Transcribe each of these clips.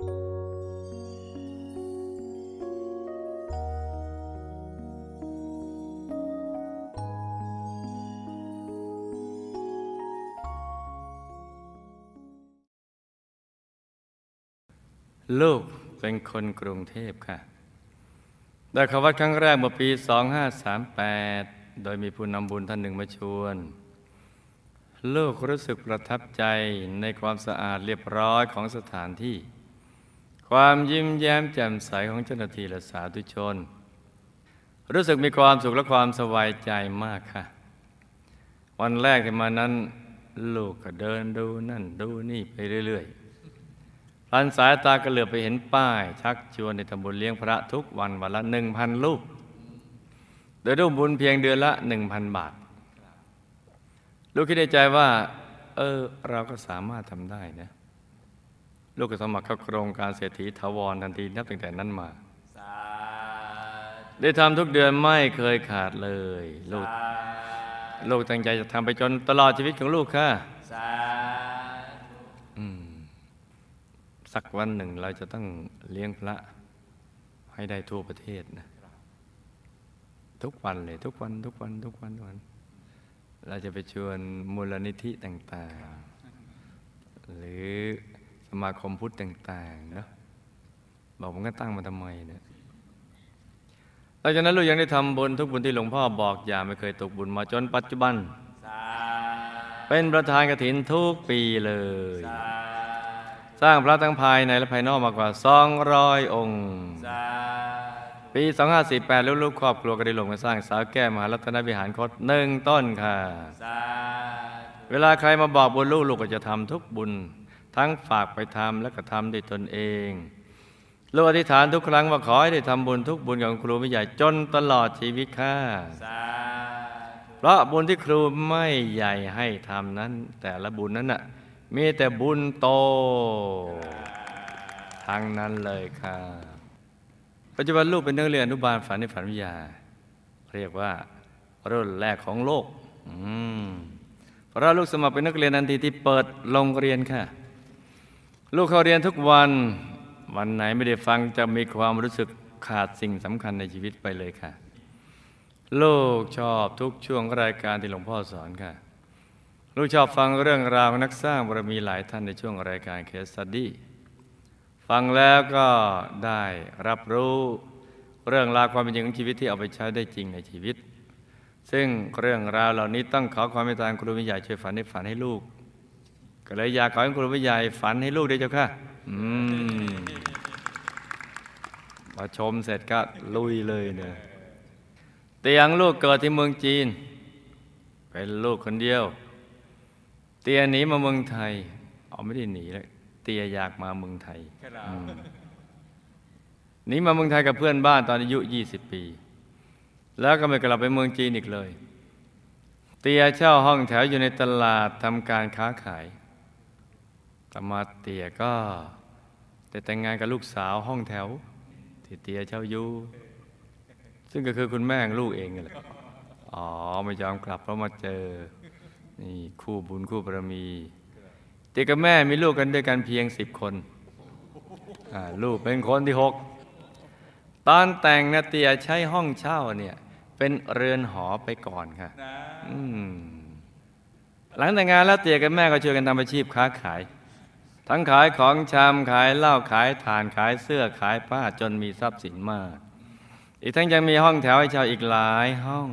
ลูกเป็นคนกรุงเทพค่ะ ได้เข้าวัดครั้งแรกเมื่อปี 2538 โดยมีผู้นำบุญท่านหนึ่งมาชวน ลูกรู้สึกประทับใจในความสะอาดเรียบร้อยของสถานที่ ความยิ้มแย้มแจ่มใสของเจ้าหน้าที่และสาธุชน รู้สึกมีความสุขและความสบายใจมากค่ะ วันแรกที่มานั้น ลูกก็เดินดูนั่นดูนี่ไปเรื่อยๆพันสายตาก็เหลือไปเห็นป้าย ชักชวนในทำบุญเลี้ยงพระทุกวันวันละหนึ่งพันรูปโดยรูปบุญเพียงเดือนละหนึ่งพันบาท ลูกคิดในใจว่า เออ เราก็สามารถทำได้นะ ลูกก็สมัครเข้าโครงการเศรษฐีทวรทันทีนับตั้งแต่นั้นมาได้ทำทุกเดือนไม่เคยขาดเลย ลูกลูกตั้งใจจะทำไปจนตลอดชีวิตของลูกค่ะอืมสักวันหนึ่งเราจะต้องเลี้ยงพระ ให้ได้ทั่วประเทศนะ ทุกวันเลยทุกวันทุกวันทุกวันทุกวัน เราจะไปชวนมูลนิธิต่าง ๆ หรือ สมาคมพุทธต่างๆเนอะบอกผมก็ตั้งมาทำไมเนี่ยหลังจากนั้นลูกยังได้ทำบุญทุกบุญที่หลวงพ่อบอกอย่าไม่เคยตกบุญมาจนปัจจุบัน เป็นประธานกฐินทุกปีเลย สร้างพระทั้งภายในและภายนอกมากกว่า200องค์ ปี 2548ลูกๆครอบครัวก็ได้ลงมาสร้างสาวแก้วมหารัตนวิหารคดหนึ่งต้นค่ะ เวลาใครมาบอกบุญลูกลูกก็จะทำทุกบุญ ทั้งฝากไปทำและก็ทำด้วยตนเองลูกอธิษฐานทุกครั้งว่าขอให้ได้ทำบุญทุกบุญของครูไม่ใหญ่จนตลอดชีวิตค่ะเพราะบุญที่ครูไม่ใหญ่ให้ทำนั้น แต่ละบุญนั้นน่ะมีแต่บุญโต ทั้งนั้นเลยค่ะ ปัจจุบันลูกเป็นนักเรียนอนุบาลฝันในฝันวิทยา เรียกว่ารุ่นแรกของโลก อืมเพราะลูกสมัครเป็นนักเรียนทันทีที่เปิดโรงเรียนค่ะ ลูกเขาเรียนทุกวันวันไหนไม่ได้ฟังจะมีความรู้สึกขาดสิ่งสำคัญในชีวิตไปเลยค่ะ ลูกชอบทุกช่วงรายการที่หลวงพ่อสอนค่ะ ลูกชอบฟังเรื่องราวนักสร้างบารมีหลายท่านในช่วงรายการเคสตัดดี้ฟังแล้วก็ได้รับรู้เรื่องราวความเป็นจริงของชีวิตที่เอาไปใช้ได้จริงในชีวิต ซึ่งเรื่องราวเหล่านี้ต้องขอความเมตตาครูวิญญาช่วยฝันให้ฝันให้ลูก ก็เลยอยากขอให้ครูวิญญาฝันให้ลูกด้วยเจ้าค่ะ อืมพอชมเสร็จก็ลุยเลยเนี่ยเตียงลูกเกิดที่เมืองจีน เป็นลูกคนเดียว เตียหนีมาเมืองไทย เอาไม่ได้หนีแล้วเตียอยากมาเมืองไทยหนีมาเมืองไทยกับเพื่อนบ้านตอนอายุ20 ปี แล้วก็ไม่กลับไปเมืองจีนอีกเลย เตียเช่าห้องแถวอยู่ในตลาดทำการค้าขาย ต่มาเตียก็ได้แต่งงานกับลูกสาวห้องแถวที่เตียเช่าอยู่ซึ่งก็คือคุณแม่ลูกเองนั่แหละอ๋อไม่ยอมกลับเพราะมาเจอ นี่คู่บุญคู่บารมี เตียกับแม่มีลูกกันด้วยกันเพียงสิบคนลูกเป็นคนที่หกตอนแต่งนะเตียใช้ห้องเช่าเนี่ย เป็นเรือนหอไปก่อนค่ะหลังแต่งงานแล้วเตียกับแม่ก็ช่วยกันทำอาชีพค้าขาย ทั้งขายของชำขายเหล้าขายถ่านขายเสื้อขายผ้าจนมีทรัพย์สินมาก อีกทั้งยังมีห้องแถวให้เช่าอีกหลายห้อง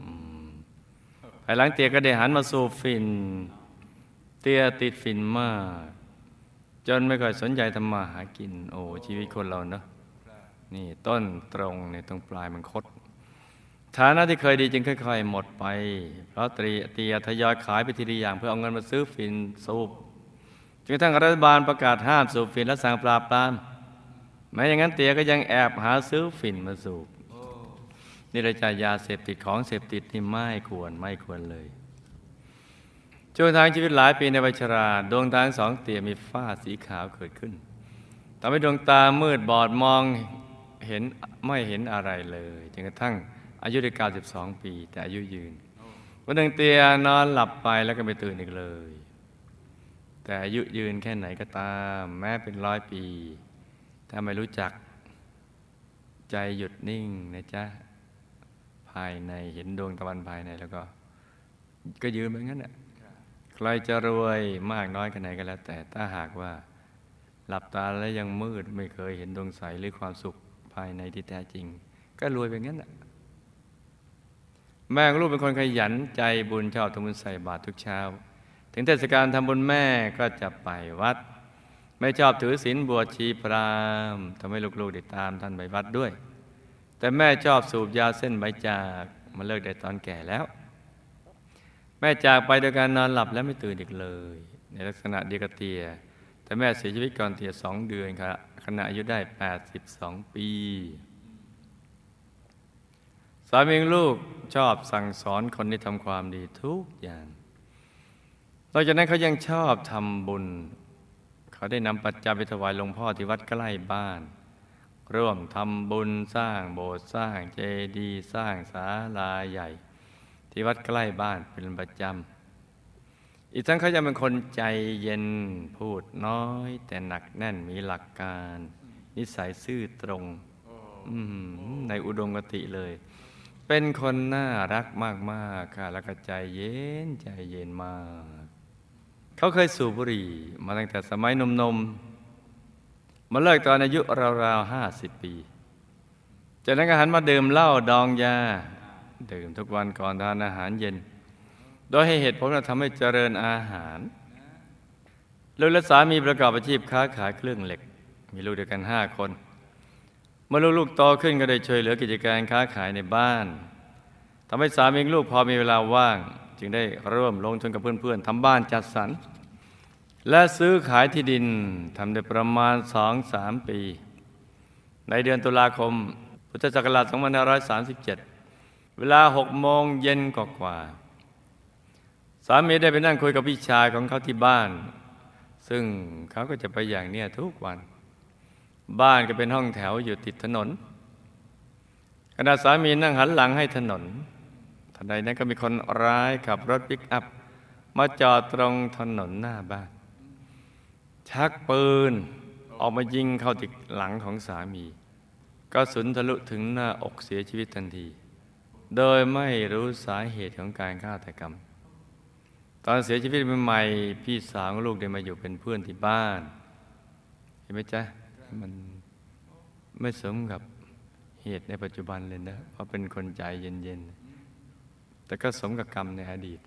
อืมภายหลังเตียก็ได้หันมาสูบฝิ่นเตียติดฝิ่นมาก จนไม่ค่อยสนใจทำมาหากิน โอ้ชีวิตคนเราเนาะนี่ต้นตรงเนี่ยตรงปลายมันคดฐานะที่เคยดีจึงค่อย ๆ หมดไป เพราะตรีเตียทยอยขายไปทีละอย่างเพื่อเอาเงินมาซื้อฝิ่นสูบ จนกระทั่งรัฐบาลประกาศห้ามสูบฝิ่นและสั่งปราบปรามแม้อย่างนั้นเตียก็ยังแอบหาซื้อฝิ่นมาสูบนี่เราจะยาเสพติดของเสพติดที่ไม่ควรไม่ควรเลยช่วงทางชีวิตหลายปีในวัยชราดวงตางสองเตี่ยมีฝ้าสีขาวเกิดขึ้นทำให้ดวงตามืดบอดมองเห็นไม่เห็นอะไรเลยจนกระทั่งอายุได้92 ปี แต่อายุยืนวันหนึ่งเตียนอนหลับไปแล้วก็ไม่ตื่นอีกเลย แต่อายุยืนแค่ไหนก็ตาม แม้เป็นร้อยปี ถ้าไม่รู้จักใจหยุดนิ่งนะจ๊ะ ภายในเห็นดวงตะวันภายในแล้วก็ ก็ยืนแบบนั้นแหละใครจะรวยมากน้อยแค่ไหนก็แล้ว แต่ถ้าหากว่า หลับตาแล้วยังมืดไม่เคยเห็นดวงใสหรือความสุขภายในที่แท้จริง ก็รวยแบบนั้นแหละแม่ลูกเป็นคนขยันใจบุญชอบทำบุญใส่บาตรทุกเช้า ถึงเทศกาลทำบุญแม่ก็จะไปวัด ไม่ชอบถือศีลบวชชีพรามทำให้ลูกๆได้ตามท่านไปวัดด้วย แต่แม่ชอบสูบยาเส้นใบจากมาเลิกได้ตอนแก่แล้ว แม่จากไปโดยการนอนหลับและไม่ตื่นอีกเลย ในลักษณะเดียกเตีย แต่แม่เสียชีวิตก่อนเตียสองเดือนครับขณะอายุได้ 82 ปีสามีลูกชอบสั่งสอนคนที่ทำความดีทุกอย่าง นอกจากนั้นเขายังชอบทำบุญ เขาได้นำปัจจัยไปถวายหลวงพ่อที่วัดใกล้บ้าน ร่วมทำบุญสร้างโบสถ์สร้างเจดีย์สร้างศาลาใหญ่ ที่วัดใกล้บ้านเป็นประจำอีกทั้งเขาจะเป็นคนใจเย็นพูดน้อย แต่หนักแน่นมีหลักการ นิสัยซื่อตรงในอุดมกติเลย เป็นคนน่ารักมาก ๆ ค่ะ แล้วก็ใจเย็นใจเย็นมาก เขาเคยสูบบุหรี่มาตั้งแต่สมัยนมๆมาเลิกตอนอายุราวๆห้าสิบปี จากนั้นก็หันมาดื่มเหล้าดองยา ดื่มทุกวันก่อนทานอาหารเย็น โดยให้เหตุผลว่าทำให้เจริญอาหารลูกและสามีประกอบอาชีพค้าขายเครื่องเหล็ก มีลูกเดียวกันห้าคน เมื่อลูกๆโตขึ้นก็ได้ช่วยเหลือกิจการค้าขายในบ้านทำให้สามีลูกพอมีเวลาว่าง จึงได้ร่วมลงทุนกับเพื่อนๆทำบ้านจัดสรร และซื้อขายที่ดินทำได้ประมาณสองสามปี ในเดือนตุลาคม พุทธศักราช2537 เวลาหกโมงเย็นกว่าสามีได้ไปนั่งคุยกับพี่ชายของเขาที่บ้าน ซึ่งเขาก็จะไปอย่างเนี้ยทุกวัน บ้านก็เป็นห้องแถวอยู่ติดถนนขณะสามีนั่งหันหลังให้ถนน ทันใดนั้นก็มีคนร้ายขับรถปิกอัพ มาจอดตรงถนนหน้าบ้าน ชักปืนออกมายิงเข้าติดหลังของสามี ก็สุนทะลุถึงหน้าอกเสียชีวิตทันที โดยไม่รู้สาเหตุของการฆาตกรรม ตอนเสียชีวิตใหม่ๆพี่สาวลูกได้มาอยู่เป็นเพื่อนที่บ้าน เห็นไหมจ๊ะ มันไม่สมกับเหตุในปัจจุบันเลยนะ เพราะเป็นคนใจเย็นๆ แต่ก็สมกับกรรมในอดีต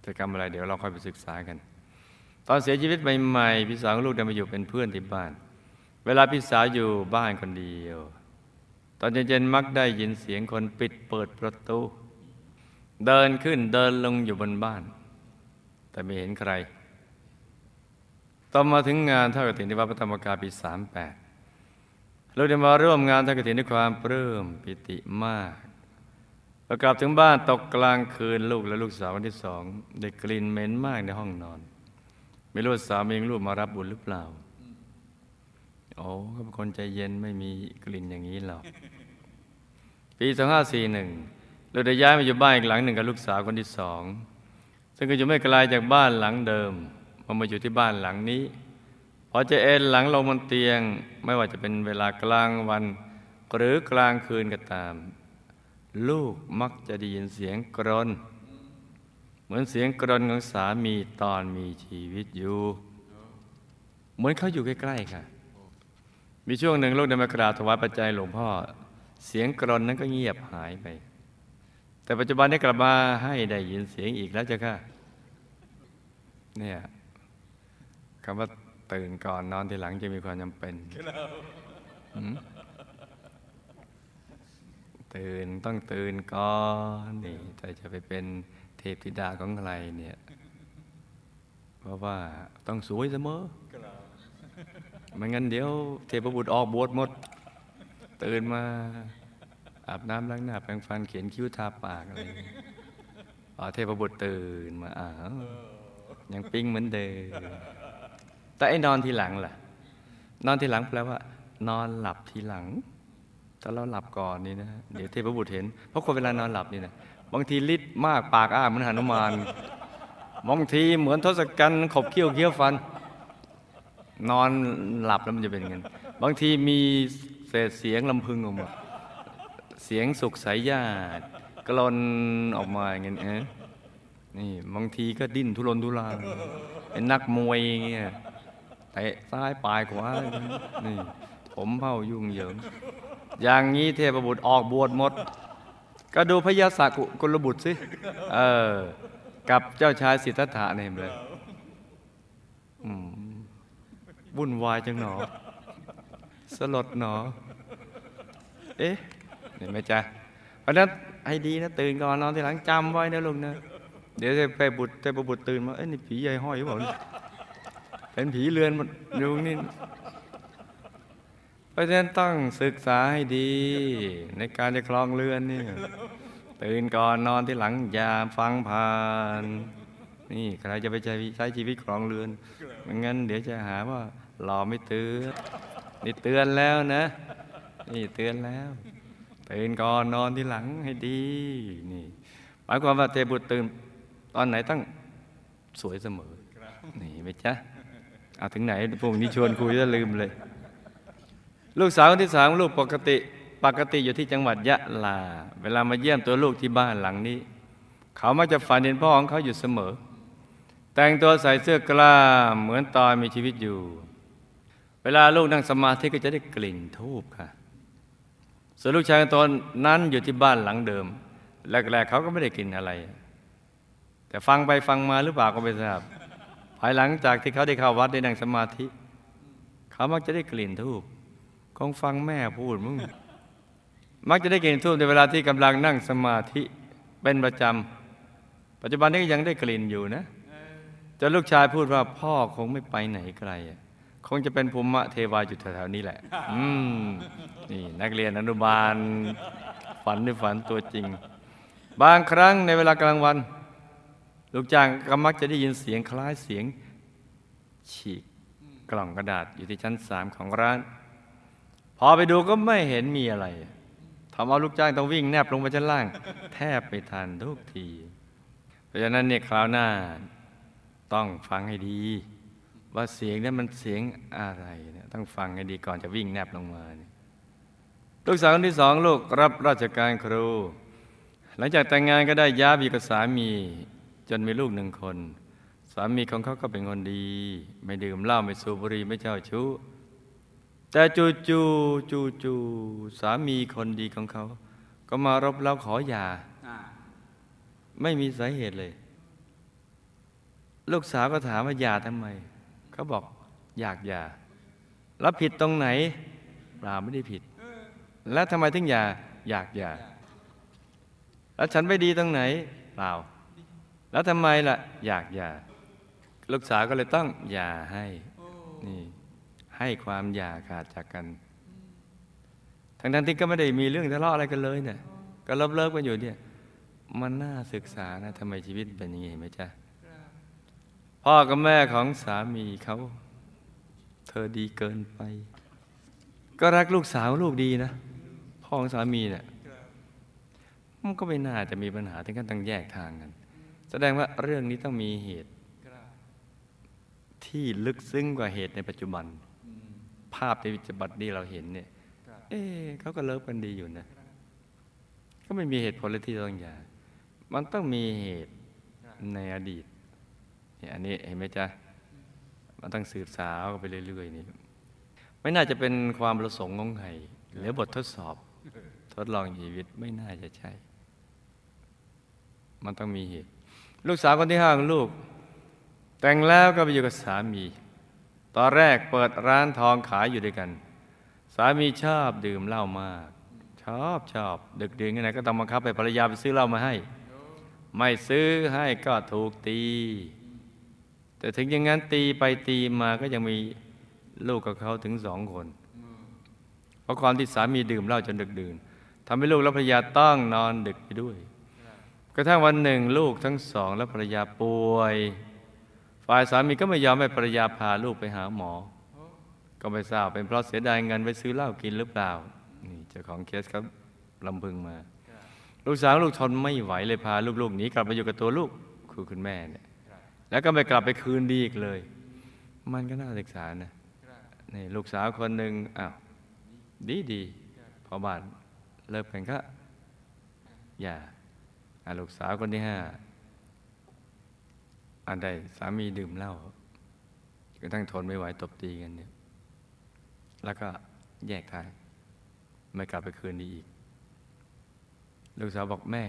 แต่กรรมอะไรเดี๋ยวเราค่อยไปศึกษากัน ตอนเสียชีวิตใหม่ๆพี่สาวลูกได้มาอยู่เป็นเพื่อนที่บ้าน เวลาพี่สาวอยู่บ้านคนเดียว ตอนเย็นๆมักได้ยินเสียงคนปิดเปิดประตู เดินขึ้นเดินลงอยู่บนบ้าน แต่ไม่เห็นใครต่อมาถึงงานเท่ากฐินที่วัดพระธรรมกายปีสามแปดเราได้มาร่วมงานเท่ากฐินด้วยความปลื้มปิติมาก พอกลับถึงบ้านตกกลางคืนลูกและลูกสาวคนที่สองได้กลิ่นเหม็นมากในห้องนอน ไม่รู้ว่าสามีงลูกมารับบุญหรือเปล่าโอ้ก็เป็นคนใจเย็นไม่มีกลิ่นอย่างนี้หรอกปีสองห้าสี่หนึ่งเราได้ย้ายมาอยู่บ้านอีกหลังหนึ่งกับลูกสาวคนที่สองซึ่งก็อยู่ไม่ไกลจากบ้านหลังเดิมพอมาอยู่ที่บ้านหลังนี้พอจะเอนหลังลงบนเตียง ไม่ว่าจะเป็นเวลากลางวัน หรือกลางคืนก็ตาม ลูกมักจะได้ยินเสียงกรน เหมือนเสียงกรนของสามีตอนมีชีวิตอยู่ เหมือนเขาอยู่ใกล้ๆค่ะ มีช่วงหนึ่งลูกได้มากราบถวายปัจจัยหลวงพ่อ เสียงกรนนั้นก็เงียบหายไป แต่ปัจจุบันได้กลับมาให้ได้ยินเสียงอีกแล้วจ้ะค่ะ เนี่ยคำว่าตื่นก่อนนอนทีหลังจะมีความจำเป็นหืม ตื่นต้องตื่นก่อนนี่แต่จะไปเป็นเทพธิดาของใครเนี่ยเพราะว่าต้องสวยเสมอไม่งั้นเดี๋ยวเทพบุตรออกบวชหมด ตื่นมาอาบน้ำล้างหน้าแปรงฟันเขียนคิ้วทาปากอะไรอย่างเงี้ยอ๋อเทพบุตรตื่นมาอ้าวยังปิ้งเหมือนเดิมแต่ไอ้นอนทีหลังล่ะ นอนทีหลังแปลว่า นอนหลับทีหลัง ถ้าเราหลับก่อนนี่นะเดี๋ยวเทพบุตรเห็น เพราะคนเวลานอนหลับนี่นะบางทีฤทธิ์มากปากอ้าเหมือนหนุมานบางทีเหมือนทศกัณฐ์ขบเคี้ยวเคี้ยวฟัน นอนหลับแล้วมันจะเป็นยังไงบางทีมีเศษเสียงลำพึงออกมาเสียงสุขสายญาติกลนออกมาอย่างเงี้ยนี่บางทีก็ดิ้นทุรนทุรายเป็นนักมวยเงี้ยเตะซ้ายปลายขวานี่ผมเผ่ายุ่งเหยิง อย่างนี้เทพบุตรออกบวชหมด ก็ดูพญาสักกุลบุตรสิเออ กับเจ้าชายสิทธัตถะเนี่ยเลยวุ่นวายจังหนอ สลดหนอ เอ๊ะเห็นไหมจ๊ะเพราะนั้นให้ดีนะ ตื่นก่อนนอนทีหลังจำไว้นะลุงนะ เดี๋ยวจะไปบุตรจะบุตรตื่นมา เอ้ยนี่ผีใหญ่ห้อยหรือเปล่าเนี่ยเป็นผีเรือนมันลุงนี่ เพราะฉะนั้นต้องศึกษาให้ดี ในการจะคลองเรือนนี่ตื่นก่อนนอนที่หลังอย่าฟังผ่าน นี่ใครจะไปใช้ใช้ชีวิตคลองเรือนไม่งั้นเดี๋ยวจะหาว่าหล่อไม่เตือนนี่เตือนแล้วนะ นี่เตือนแล้วตื่นก่อนนอนที่หลังให้ดี นี่หมายความว่าเทบุตรตื่นตอนไหนต้องสวยเสมอ นี่ไหมจ๊ะเอาถึงไหนพวกนี้ชวนคุยแล้วลืมเลย ลูกสาวคนที่สามลูกปกติปกติอยู่ที่จังหวัดยะลา เวลามาเยี่ยมตัวลูกที่บ้านหลังนี้ เขามักจะฝันเห็นพ่อของเขาอยู่เสมอ แต่งตัวใส่เสื้อกล้ามเหมือนตอนมีชีวิตอยู่ เวลาลูกนั่งสมาธิก็จะได้กลิ่นทูบค่ะ ส่วนลูกชายตอนนั้นอยู่ที่บ้านหลังเดิมแรกๆเขาก็ไม่ได้กลิ่นอะไร แต่ฟังไปฟังมาหรือเปล่าก็ไม่ทราบ ภายหลังจากที่เขาได้เข้าวัดได้นั่งสมาธิ เขามักจะได้กลิ่นทูบ งฟังแม่พูดมึง มักจะได้กลิ่นทูบในเวลาที่กำลังนั่งสมาธิเป็นประจำ ปัจจุบันนี้ก็ยังได้กลิ่นอยู่นะจนลูกชายพูดว่าพ่อคงไม่ไปไหนไกลคงจะเป็นภูมิเทวาอยู่แถวๆนี้แหละ อืมนี่นักเรียนอนุบาล ฝันในฝันตัวจริง บางครั้งในเวลากลางวัน ลูกจ้างก็มักจะได้ยินเสียงคล้ายเสียง ฉีกกล่องกระดาษอยู่ที่ชั้นสามของร้าน อไปดูก็ไม่เห็นมีอะไรทำเอาลูกจ้างต้องวิ่งแนบลงไปชั้นล่าง แทบไปทันทุกที เพราะฉะนั้นเนี่ยคราวหน้าต้องฟังให้ดี ว่าเสียงนั้นมันเสียงอะไรเนี่ยต้องฟังให้ดีก่อนจะวิ่งแนบลงมาลูกสาวคนที่สองลูกรับราชการครู หลังจากแต่งงานก็ได้ย้ายอยู่กับสามีจนมีลูกหนึ่งคน สามีของเขาก็เป็นคนดี ไม่ดื่มเหล้าไม่สูบบุหรี่ไม่เจ้าชู้ แต่จูจูจูจูสามีคนดีของเขา ก็มารบเร้าขอหย่าอ่าไม่มีสาเหตุเลย ลูกสาวก็ถามว่าหย่าทำไม เขาบอกอยากหย่าแล้วผิดตรงไหนเปล่าไม่ได้ผิด แล้วทำไมถึงหย่าอยากหย่าแล้วฉันไม่ดีตรงไหนเปล่า แล้วทำไมล่ะ อยากหย่าลูกสาวก็เลยต้องหย่าให้นี่ ให้ความหย่าขาดจากกัน ทั้งทั้งที่ก็ไม่ได้มีเรื่องทะเลาะอะไรกันเลยเนี่ย ก็เลิฟเลิฟกันอยู่เนี่ย มันน่าศึกษานะทำไมชีวิตเป็นอย่างนี้เห็นไหมจ๊ะพ่อกับแม่ของสามีเขา เธอดีเกินไป ก็รักลูกสาวลูกดีนะ พ่อของสามีเนี่ยมันก็ไม่น่าจะมีปัญหาถึงขั้นต้องแยกทางกัน แสดงว่าเรื่องนี้ต้องมีเหตุที่ลึกซึ้งกว่าเหตุในปัจจุบัน ภาพในปัจจุบันนี้เราเห็นเนี่ย เอ๊ะเขาก็เลิกกันดีอยู่นะ ก็ไม่มีเหตุผลเลยที่ต้องหย่ามันต้องมีเหตุในอดีตเนี่ยอันนี้เห็นไหมจ๊ะ มันต้องสืบสาวไปเรื่อยๆนี่ไม่น่าจะเป็นความประสงค์ของใครหรือบททดสอบ ทดลองชีวิตไม่น่าจะใช่ มันต้องมีเหตุ ลูกสาวคนที่ห้าของลูก แต่งแล้วก็ไปอยู่กับสามี ตอนแรกเปิดร้านทองขายอยู่ด้วยกัน สามีชอบดื่มเหล้ามาก ชอบชอบดึกดื่นกันไหนก็ต้องบังคับให้ภรรยาไปซื้อเหล้ามาให้ ไม่ซื้อให้ก็ถูกตี แต่ถึงอย่างนั้นตีไปตีมาก็ยังมีลูกกับเขาถึงสองคน เพราะความที่สามีดื่มเหล้าจนดึกดื่นทำให้ลูกและภรรยาต้องนอนดึกไปด้วย กระทั่งวันหนึ่งลูกทั้งสองและภรรยาป่วย ฝ่ายสามีก็ไม่ยอมให้ภรรยาพาลูกไปหาหมอ ก็ไม่ทราบเป็นเพราะเสียดายเงินไปซื้อเหล้ากินหรือเปล่า นี่เจ้าของเคสครับลำพึงมา ลูกสาวลูกทนไม่ไหวเลยพาลูกๆหนีกลับมาอยู่กับตัวลูกคือคุณแม่เนี่ย แล้วก็ไม่กลับไปคืนดีอีกเลย มันก็น่าศึกษานะนี่ลูกสาวคนหนึ่งอ้าวดีดีพอบานเลิกกันก็ อย่าลูกสาวคนที่ห้า อันใดสามีดื่มเหล้าก็ทั้งทนไม่ไหวตบตีกันเนี่ย แล้วก็แยกทางไม่กลับไปคืนดีอีก ลูกสาวบอกแม่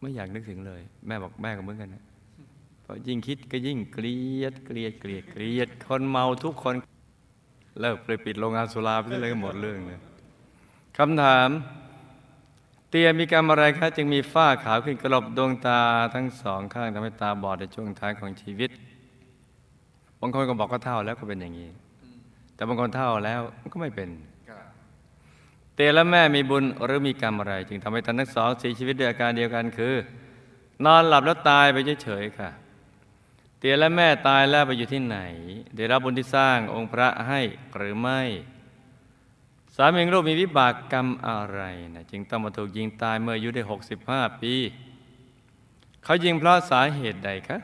ไม่อยากนึกถึงเลย แม่บอกแม่ก็เหมือนกันนะพราะยิ่งคิดก็ยิ่งเกลียดเกลียดเกลียดเกลียด คนเมาทุกคนเลิกไปปิดโรงงานสุราไปเลยหมดเรื่องเลยคำถาม เตียมีกรรมอะไรคะจึงมีฝ้าขาวขึ้นกระลบดวงตาทั้งสองข้างทำให้ตาบอดในช่วงท้ายของชีวิตบางคนก็บอกก็เท่าแล้วก็เป็นอย่างนี้ แต่บางคนเท่าแล้วก็ไม่เป็น เตียและแม่มีบุญหรือมีกรรมอะไร จึงทำให้ท่านทั้งสองเสียชีวิตด้วยอาการเดียวกันคือ นอนหลับแล้วตายไปเฉยๆค่ะ เตียและแม่ตายแล้วไปอยู่ที่ไหนได้รับบุญที่สร้างองค์พระให้หรือไม่ สามีของลูกมีวิบากกรรมอะไรนะจึงต้องมาถูกยิงตายเมื่ออายุได้ 65 ปี เขายิงเพราะสาเหตุใดคะ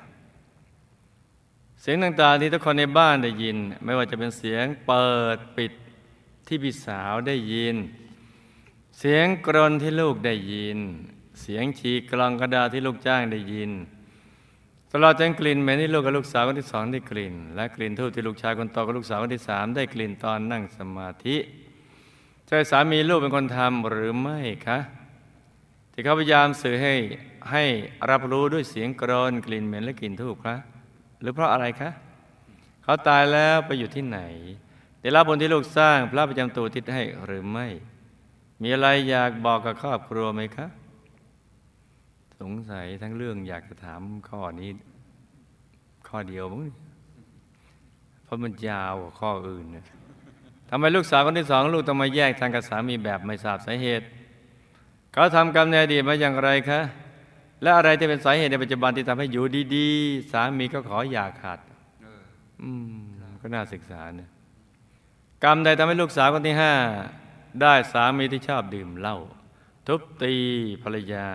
เสียงต่างๆที่ทุกคนในบ้านได้ยิน ไม่ว่าจะเป็นเสียงเปิดปิดที่พี่สาวได้ยิน เสียงกรนที่ลูกได้ยิน เสียงฉีกกลองกระดาษที่ลูกจ้างได้ยินตลอดจนกลิ่นเหม็นที่ลูกกับลูกสาวคนที่สองได้กลิ่น และกลิ่นทูบที่ลูกชายคนโตกับลูกสาวคนที่สามได้กลิ่นตอนนั่งสมาธิ ใช่สามีลูกเป็นคนทำหรือไม่คะที่เขาพยายามสื่อให้ให้รับรู้ด้วยเสียงกรนกลิ่นเหม็นและกลิ่นทูบคะหรือเพราะอะไรคะเขาตายแล้วไปอยู่ที่ไหน ได้รับบุญที่ลูกสร้างพระประจำตัวทิศให้หรือไม่ มีอะไรอยากบอกกับครอบครัวไหมคะ สงสัยทั้งเรื่องอยากจะถามข้อนี้ ข้อเดียวมั้งเพราะมันยาวกว่าข้ออื่นนะ ทำไมลูกสาวคนที่สองลูกต้องมาแยกทางกับสามีแบบไม่ทราบสาเหตุ เขาทำกรรมในอดีตมาอย่างไรคะ และอะไรที่เป็นสาเหตุในปัจจุบันที่ทำให้อยู่ดีๆ สามีก็ขออย่าขาดอืมก็น่าศึกษาเนี่ยกรรมใดทำให้ลูกสาวคนที่ห้าได้สามีที่ชอบดื่มเหล้าทุบตีภรรยา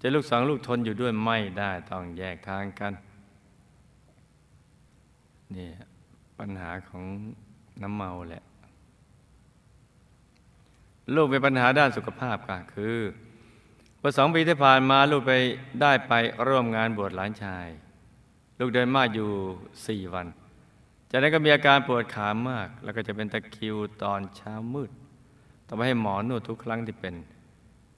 จะลูกสองลูกทนอยู่ด้วยไม่ได้ต้องแยกทางกันนี่ปัญหาของน้ำเมาแหละ ลูกมีปัญหาด้านสุขภาพก็คือเมื่อสองปีที่ผ่านมาลูกไปได้ไปร่วมงานบวชหลานชาย ลูกเดินมากอยู่สี่วัน จากนั้นก็มีอาการปวดขามาก แล้วก็จะเป็นตะคิวตอนเช้ามืด ต้องไปให้หมอนวดทุกครั้งที่เป็น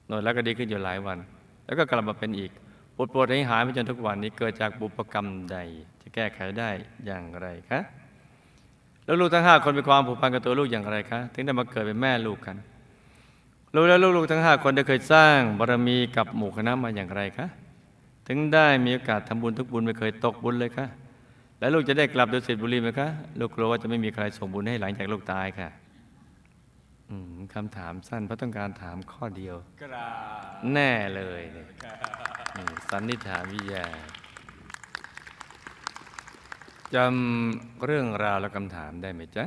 นวดแล้วก็ดีขึ้นอยู่หลายวัน แล้วก็กลับมาเป็นอีกปวดปวดให้หายไปจนทุกวันนี้เกิดจากบุพกรรมใด จะแก้ไขได้อย่างไรคะแล้วลูกทั้งห้าคนมีความผูกพันกับตัวลูกอย่างไรคะถึงได้มาเกิดเป็นแม่ลูกกัน ลูกและลูกๆทั้งห้าคนได้เคยสร้างบารมีกับหมู่คณะมาอย่างไรคะ ถึงได้มีโอกาสทำบุญทุกบุญไม่เคยตกบุญเลยคะ แล้วลูกจะได้กลับโดยเสร็จบุรีไหมคะ ลูกกลัวว่าจะไม่มีใครส่งบุญให้หลังจากลูกตายค่ะอืมคำถามสั้นเพราะต้องการถามข้อเดียวกราบแน่เลยเนี่ยนี่สันนิษฐานวิทยาจำเรื่องราวและคำถามได้ไหมจ๊ะ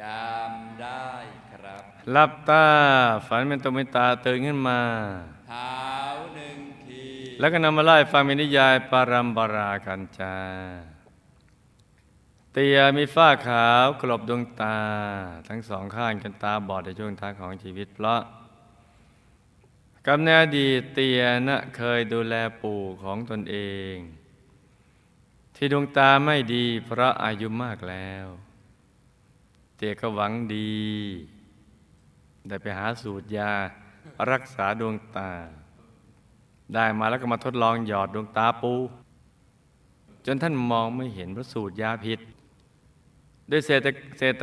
ยามได้ครับ หลับตาฝันเป็นตัวเป็นตาตื่นขึ้นมา เท้าหนึ่งที แล้วก็นำมาไล่ฟังเป็นนิยายปารัมปรากันจาเตียมีฝ้าขาวกลบดวงตา ทั้งสองข้างจนตาบอดในช่วงท้ายของชีวิตเพราะกำเนิดอดีตเตียนะเคยดูแลปู่ของตนเอง ที่ดวงตาไม่ดีเพราะอายุมากแล้ว เตียก็หวังดี ได้ไปหาสูตรยารักษาดวงตา ได้มาแล้วก็มาทดลองหยอดดวงตาปู จนท่านมองไม่เห็นเพราะสูตรยาผิด ด้วยเศษเศษ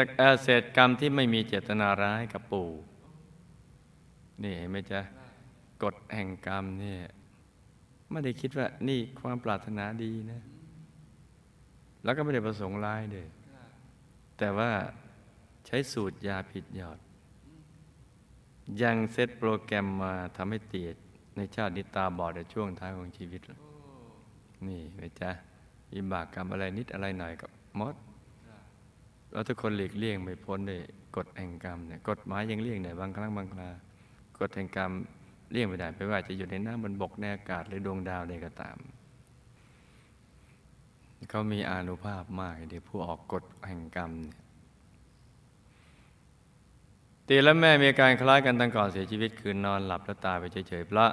เศษกรรมที่ไม่มีเจตนาร้ายกับปู่ นี่เห็นไหมจ๊ะกฎแห่งกรรมเนี่ยไม่ได้คิดว่านี่ความปรารถนาดีนะ แล้วก็ไม่ได้ประสงค์ร้ายเลยแต่ว่า ใช้สูตรยาผิดยอด ยังเซตโปรแกรมมาทำให้เตียดในชาตินิตาบอดในช่วงท้ายของชีวิต นี่ไหมจ๊ะวิบากกรรมอะไรนิดอะไรหน่อยกับมดเราทุกคนหลีกเลี่ยงไม่พ้นเลยกฎแห่งกรรมเนี่ยกฎหมายยังเลี่ยงไหนบางครั้งบางครากฎแห่งกรรมเลี่ยงไม่ได้ไม่ว่าจะอยู่ในน้ำบนบกในอากาศหรือดวงดาวใดก็ตาม เขามีอานุภาพมากเดี๋ยวผู้ออกกฎแห่งกรรมเนี่ย ตีและแม่มีอาการคล้ายกันตั้งก่อนเสียชีวิตคือนอนหลับแล้วตายไปเฉยๆเพราะ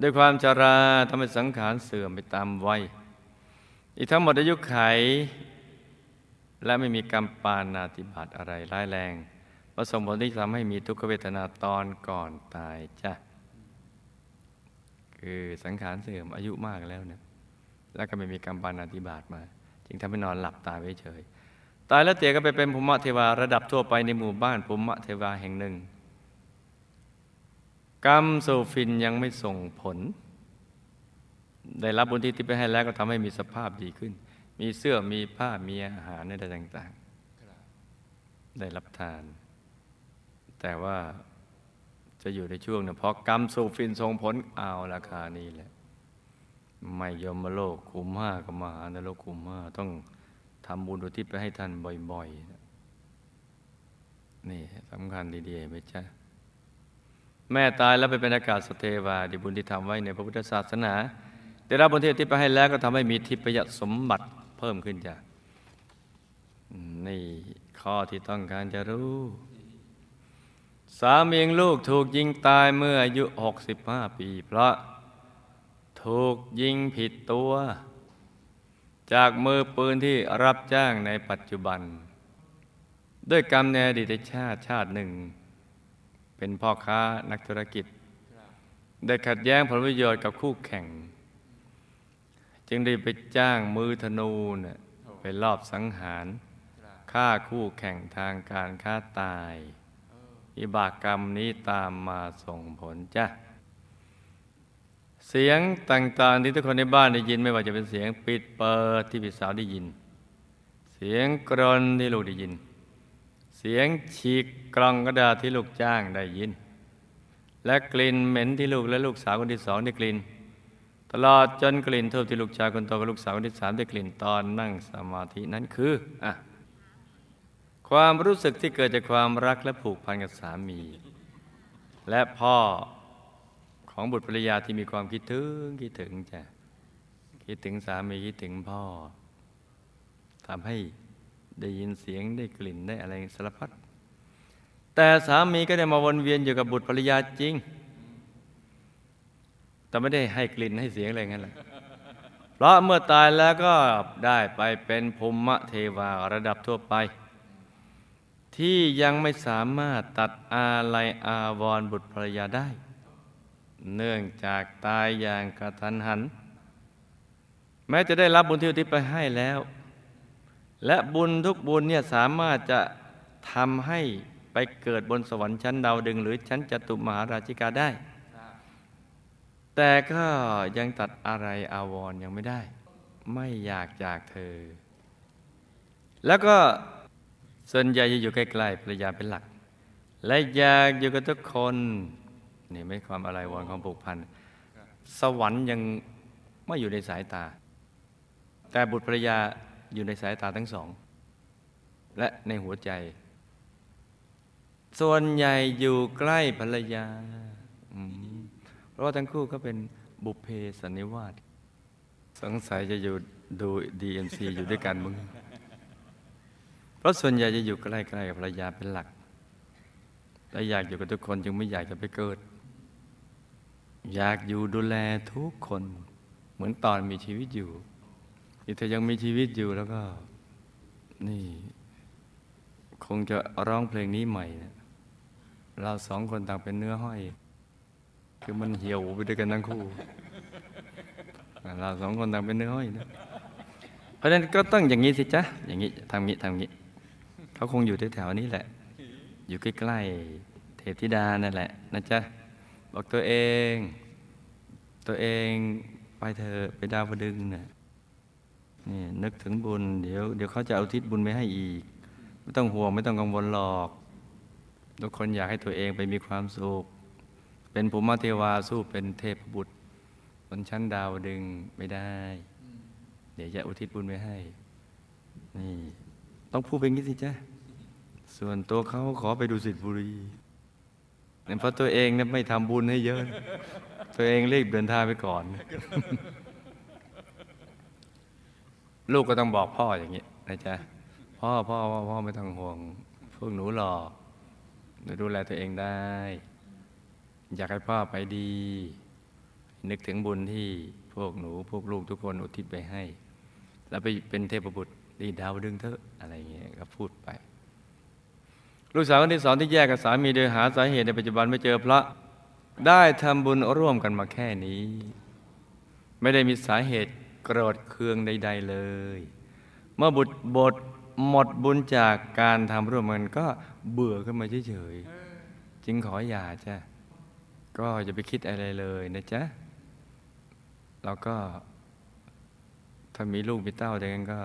ด้วยความชราทำให้สังขารเสื่อมไปตามวัยอีกทั้งหมดอายุไข และไม่มีกรรมปานาติบาตอะไรร้ายแรงประสมผลที่ทำให้มีทุกขเวทนาตอนก่อนตายจ้ะคือสังขารเสื่อมอายุมากแล้วเนี่ยแล้วก็ไม่มีกรรมปานาติบาตมา จึงทำให้นอนหลับตายไว้เฉย ตายแล้วเตี๋ยก็ไปเป็นภูมิเทวาระดับทั่วไปในหมู่บ้านภูมิเทวาแห่งหนึ่ง กรรมสูบฝิ่นยังไม่ส่งผล ได้รับบุญที่ทิพย์ไปให้แล้วก็ทำให้มีสภาพดีขึ้น มีเสื้อมีผ้ามีอาหารอะไรต่าง ๆ ได้รับทาน แต่ว่าจะอยู่ในช่วงเนี่ยพอกรรมสูบฝิ่นส่งผลเอาละคราวนี้แหละไม่ยมโลกขุมห้าก็มหานรกขุมห้าต้อง ทำบุญอุทิศไปให้ท่านบ่อยๆ นี่สำคัญดีๆไหมจ๊ะ แม่ตายแล้วไปเป็นอากาศสเทวาดีบุญที่ทำไว้ในพระพุทธศาสนา ได้รับบุญที่อุทิศไปให้แล้วก็ทำให้มีทิพยสมบัติเพิ่มขึ้นจ้ะ นี่ข้อที่ต้องการจะรู้ สามีของลูกถูกยิงตายเมื่ออายุ 65 ปี เพราะถูกยิงผิดตัว จากมือปืนที่รับจ้างในปัจจุบัน ด้วยกรรมในอดีตชาติชาติหนึ่ง เป็นพ่อค้านักธุรกิจ ได้ขัดแย้งผลประโยชน์กับคู่แข่ง จึงได้ไปจ้างมือธนูน่ะไปลอบสังหารฆ่าคู่แข่งทางการค้าตายอิบากกรรมนี้ตามมาส่งผลจ้ะ เสียงต่างๆที่ทุกคนในบ้านได้ยิน ไม่ว่าจะเป็นเสียงปิดเปิดที่พี่สาวได้ยิน เสียงกรนที่ลูกได้ยิน เสียงฉีกกล่องกระดาษที่ลูกจ้างได้ยิน และกลิ่นเหม็นที่ลูกและลูกสาวคนที่สองได้กลิ่น ตลอดจนกลิ่นทูบที่ลูกชายคนโตกับลูกสาวคนที่สามได้กลิ่นตอนนั่งสมาธินั้นคืออะความรู้สึกที่เกิดจากความรักและผูกพันกับสามี และพ่อ ของบุตรภรรยาที่มีความคิดถึงคิดถึงจ้ะคิดถึงสามีคิดถึงพ่อทำให้ได้ยินเสียงได้กลิ่นได้อะไรสารพัดแต่สามีก็ได้มาวนเวียนอยู่กับบุตรภรรยาจริง แต่ไม่ได้ให้กลิ่นให้เสียงอะไรงั้นแหละเพราะเมื่อตายแล้วก็ได้ไปเป็นภูมิเทวาระดับทั่วไป ที่ยังไม่สามารถตัดอาลัยอาวร์บุตรภรรยาได้ เนื่องจากตายอย่างกระทันหัน แม้จะได้รับบุญที่อุทิศไปให้แล้ว และบุญทุกบุญเนี่ยสามารถจะทำให้ไปเกิดบนสวรรค์ชั้นดาวดึง หรือชั้นจตุมหาราชิกาได้ แต่ก็ยังตัดอะไรอาวร์ยังไม่ได้ ไม่อยากจากเธอ แล้วก็ส่วนใหญ่จะอยู่ใกล้ๆภรรยาเป็นหลัก และอยากอยู่กับทุกคน นี่ไม่ความอะไรวรของผูกพันสวรรค์ยังไม่อยู่ในสายตา แต่บุตรภรยาอยู่ในสายตาทั้งสอง และในหัวใจ ส่วนใหญ่อยู่ใกล้ภรรยา เพราะว่าทั้งคู่ก็เป็นบุพเพสันนิวาสสงสัยจะอยู่ดู DMC อยู่ด้วยกันมึง เพราะส่วนใหญ่จะอยู่ใกล้ๆกับภรรยาเป็นหลักและอยากอยู่กับทุกคนจึงไม่อยากจะไปเกิด อยากอยู่ดูแลทุกคน เหมือนตอนมีชีวิตอยู่อีกถ้ายังมีชีวิตอยู่แล้วก็ นี่ คงจะร้องเพลงนี้ใหม่นะเราสองคนต่างเป็นเนื้อห้อย คือมันเหี่ยวไปด้วยกันทั้งคู่ เราสองคนต่างเป็นเนื้อห้อยนะเพราะฉะนั้นก็ต้องอย่างนี้สิจ๊ะอย่างนี้ทำงี้ทำงี้เขาคงอยู่แถวๆนี้แหละ อยู่ใกล้ๆเทพธิดานั่นแหละนะจ๊ะ บอกตัวเอง ตัวเองไปเธอไปดาวดึงน่ะนี่นึกถึงบุญเดี๋ยวเดี๋ยวเขาจะเอาทิศบุญไปให้อีก ไม่ต้องห่วงไม่ต้องกังวลหรอก ทุกคนอยากให้ตัวเองไปมีความสุข เป็นภูมิเทวาสู้เป็นเทพบุตรบนชั้นดาวดึงไม่ได้ เดี๋ยวจะอุทิศบุญไปให้ นี่ ต้องพูดเป็นงี้สิจ๊ะส่วนตัวเขาขอไปดูสิทธิบุรี เนี่ยเพราะตัวเองเนี่ยไม่ทำบุญให้เยอะ ตัวเองรีบเดินทางไปก่อน ลูกก็ต้องบอกพ่ออย่างนี้นะจ๊ะพ่อพ่อพ่อพอไม่ต้องห่วง พวกหนูหรอกหนูดูแลตัวเองได้ อยากให้พ่อไปดี นึกถึงบุญที่พวกหนู พวกลูกทุกคนอุทิศไปให้ แล้วไปเป็นเทพบุตรดีดาวดึงเถอะอะไรเงี้ยก็พูดไป ลูกสาวคนที่สองที่แยกกับสามีโดยหาสาเหตุในปัจจุบันไม่เจอเพราะได้ทำบุญร่วมกันมาแค่นี้ ไม่ได้มีสาเหตุโกรธเคืองใด ๆเลย เมื่อบุตรบทหมดบุญจากการทำร่วมกันก็เบื่อขึ้นมาเฉยๆจึงขออย่าจ้ะก็อย่าไปคิดอะไรเลยนะจ๊ะแล้วก็ถ้ามีลูกมีเต้าอย่างนั้นก็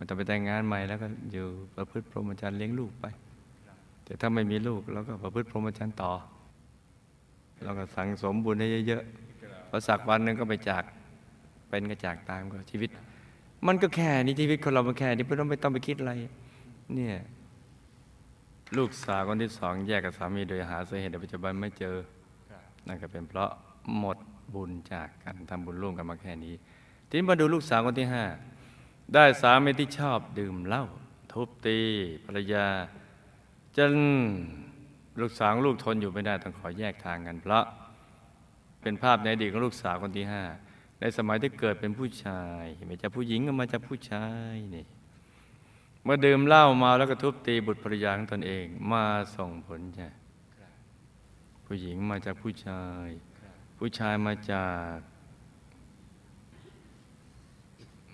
มันต้องไปแต่งงานใหม่แล้วก็อยู่ประพฤติพรหมจรรย์เลี้ยงลูกไป แต่ถ้าไม่มีลูกเราก็ประพฤติพรหมจรรย์ต่อ เราก็สั่งสมบุญให้เยอะๆพอสักวันหนึ่งก็ไปจากเป็นก็จากตามก็ชีวิต มันก็แค่นี้ชีวิตคนเรามันแค่นี้ไม่ต้องไม่ต้องไปคิดอะไร เนี่ยลูกสาวคนที่สองแยกกับสามีโดยหาสาเหตุในปัจจุบันไม่เจอ นั่นก็เป็นเพราะหมดบุญจากการทำบุญร่วมกันมาแค่นี้ ทีนี้มาดูลูกสาวคนที่ห้า ได้สามีที่ชอบดื่มเหล้าทุบตีภรรยา จนลูกสาวลูกทนอยู่ไม่ได้ต้องขอแยกทางกัน เพราะเป็นภาพในอดีตของลูกสาวคนที่ห้าในสมัยที่เกิดเป็นผู้ชายไม่จากผู้หญิงก็มาจากผู้ชายนี่เมื่อดื่มเหล้ามาแล้วก็ทุบตีบุตรภรรยาของตนเองมาส่งผลจ้ะผู้หญิงมาจากผู้ชาย ผู้ชายมาจาก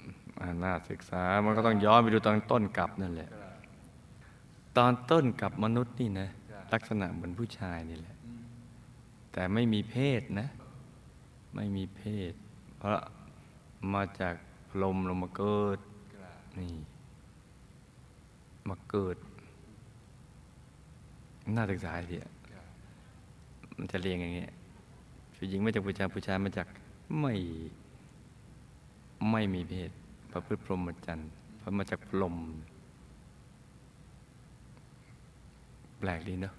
อ่า น่าศึกษา มันก็ต้องย้อนไปดูตอนต้นกลับนั่นแหละ ตอนต้นกับมนุษย์นี่นะ ลักษณะเหมือนผู้ชายนี่แหละ แต่ไม่มีเพศนะ ไม่มีเพศ เพราะมาจากพรมลงมาเกิดนี่มาเกิด น่าศึกษาทีอะมันจะเรียงอย่างเงี้ยผู้หญิงมาจากผู้ชายผู้ชายมาจากไม่ไม่มีเพศ ประพฤติพรหมจรรย์เพราะมาจากพรหมแปลกดีเนาะ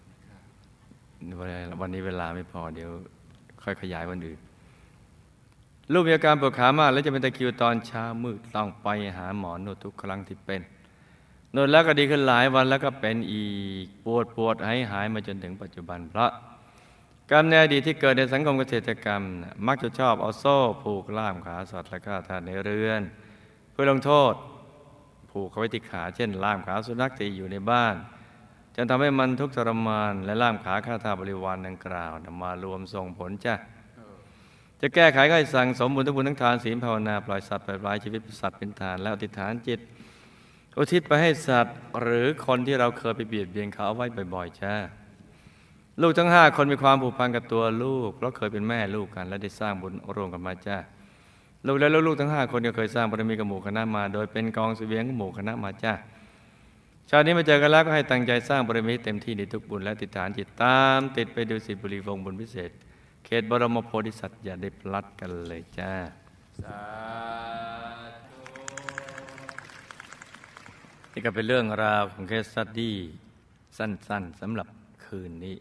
วันนี้เวลาไม่พอเดี๋ยวค่อยขยายวันอื่น ลูกมีอาการปวดขามากแล้วจะเป็นตะคริวตอนเช้ามืดต้องไปหาหมอนวดทุกครั้งที่เป็นนวดแล้วก็ดีขึ้นหลายวันแล้วก็เป็นอีกปวดปวดหายหายมาจนถึงปัจจุบัน เพราะกรรมในอดีตที่เกิดในสังคมเกษตรกรรม มักจะชอบเอาโซ่ผูกล่ามขาสัตว์และก็ทานในเรือน พื่อลงโทษ ผูกเขาไว้ที่ขา เช่น ล่ามขาสุนัขที่อยู่ในบ้านจนทำให้มันทุกข์ทรมานและล่ามขาข้าทาบริวารดังกล่าวนำมารวมส่งผลจ้ะจะแก้ไขก็ให้สั่งสมบุญทั้งบุญทั้งทานศีลภาวนาปล่อยสัตว์ปล่อยปลายชีวิตสัตว์เป็นทานแล้วอธิษฐานจิต อุทิศไปให้สัตว์หรือคนที่เราเคยไปเบียดเบียนเขาเอาไว้บ่อยๆจ้าลูกทั้งห้าคนมีความผูกพันกับตัวลูก เพราะเคยเป็นแม่ลูกกัน และได้สร้างบุญร่วมกันมาจ้า ลูกและลูกๆทั้งห้าคนก็เคยสร้างบารมีกับหมู่คณะมา โดยเป็นกองเสบียงของหมู่คณะมาจ้าชาตินี้มาเจอกันแล้วก็ให้ตั้งใจสร้างบารมีให้เต็มที่ในทุกบุญและติดฐานจิตตาม ติดไปดูสิบุรีวงศ์บุญพิเศษ เขตบรมโพธิสัตว์อย่าได้พลัดกันเลยจ้าสาธุนี่ก็เป็นเรื่องราวของเคสสตดี้สั้นๆสำหรับคืนนี้